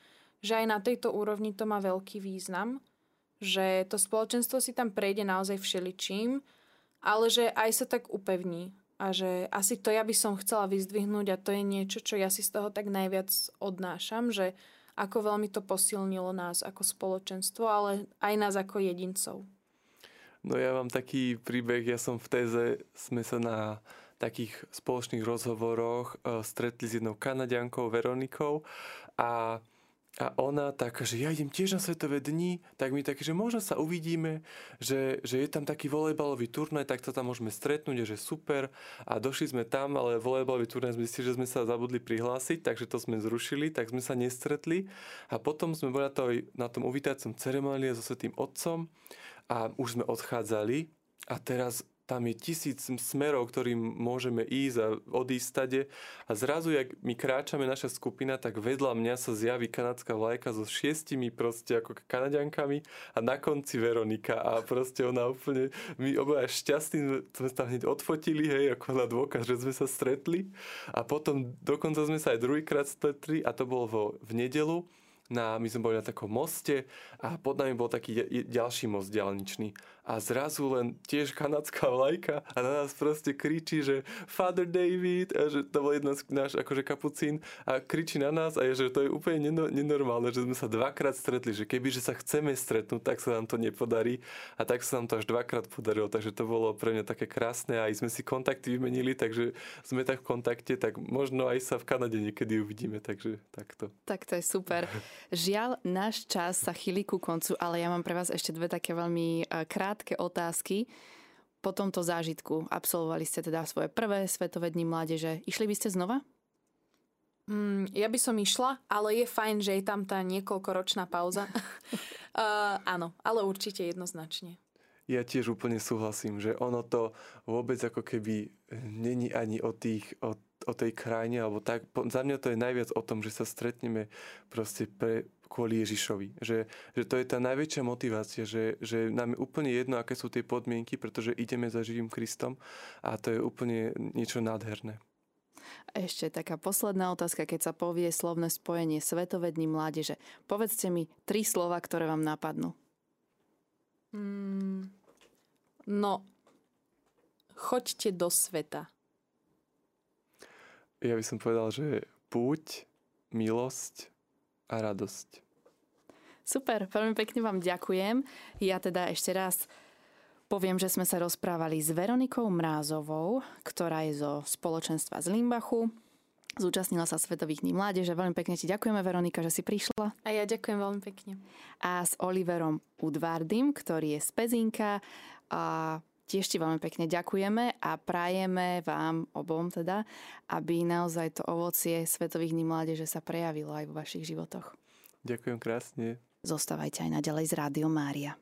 že aj na tejto úrovni to má veľký význam, že to spoločenstvo si tam prejde naozaj všeličím, ale že aj sa tak upevní. A že asi to ja by som chcela vyzdvihnúť a to je niečo, čo ja si z toho tak najviac odnášam, že ako veľmi to posilnilo nás ako spoločenstvo, ale aj nás ako jedincov. No ja mám taký príbeh, ja som v téze, sme sa na takých spoločných rozhovoroch uh, stretli s jednou kanadiankou Veronikou a a ona tak, že ja idem tiež na Svetové dni, tak mi také, že možno sa uvidíme, že, že je tam taký volejbalový turnaj, tak sa tam môžeme stretnúť, že super. A došli sme tam, ale volejbalový turnaj sme si, že sme sa zabudli prihlásiť, takže to sme zrušili, tak sme sa nestretli. A potom sme boli na, to, na tom uvítacom ceremonie so Svetým Otcom a už sme odchádzali a teraz tam je tisíc smerov, ktorým môžeme ísť a odísť stade. A zrazu, jak my kráčame naša skupina, tak vedľa mňa sa zjaví kanadská vlajka so šiestimi proste ako kanadiankami a na konci Veronika. A proste ona úplne, my obaja šťastní sme sa hneď odfotili, hej, ako na dôkaz, že sme sa stretli. A potom dokonca sme sa aj druhýkrát stretli a to bolo vo, v nedelu na, my sme boli na takom moste a pod nami bol taký ďalší most diálničný a zrazu len tiež kanadská vlajka a na nás proste kričí, že Father David, a že to bol jeden z náš akože kapucín a kričí na nás a je, že to je úplne nenormálne, že sme sa dvakrát stretli, že keby že sa chceme stretnúť, tak sa nám to nepodarí a tak sa nám to až dvakrát podarilo, takže to bolo pre mňa také krásne a aj sme si kontakty vymenili, takže sme tak v kontakte, tak možno aj sa v Kanade niekedy uvidíme, takže takto. Tak to je super. Žiaľ, náš čas sa chýli ku koncu, ale ja mám pre vás ešte dve také veľmi eh, krátke krátke otázky. Po tomto zážitku absolvovali ste teda svoje prvé Svetové dni mládeže. Išli by ste znova? Mm, ja by som išla, ale je fajn, že je tam tá niekoľkoročná pauza. uh, áno, ale určite jednoznačne. Ja tiež úplne súhlasím, že ono to vôbec ako keby není ani o, tých, o, o tej krajine, alebo tak. Za mňa to je najviac o tom, že sa stretneme proste pre, kvôli Ježišovi. Že, že to je tá najväčšia motivácia, že, že nám je úplne jedno, aké sú tie podmienky, pretože ideme za živým Kristom a to je úplne niečo nádherné. Ešte taká posledná otázka, keď sa povie slovné spojenie Svetové dni mládeže. Povedzte mi tri slova, ktoré vám napadnú. Mm, no, choďte do sveta. Ja by som povedal, že púť, milosť a radosť. Super, veľmi pekne vám ďakujem. Ja teda ešte raz poviem, že sme sa rozprávali s Veronikou Mrázovou, ktorá je zo spoločenstva z Limbachu. Zúčastnila sa Svetových dní mládeže. Veľmi pekne ti ďakujeme, Veronika, že si prišla. A ja ďakujem veľmi pekne. A s Oliverom Udvardim, ktorý je z Pezinka. A tiež ti veľmi pekne ďakujeme a prajeme vám obom teda, aby naozaj to ovocie Svetových dní mládeže sa prejavilo aj vo vašich životoch. Ďakujem krásne. Zostávajte aj naďalej z Rádio Mária.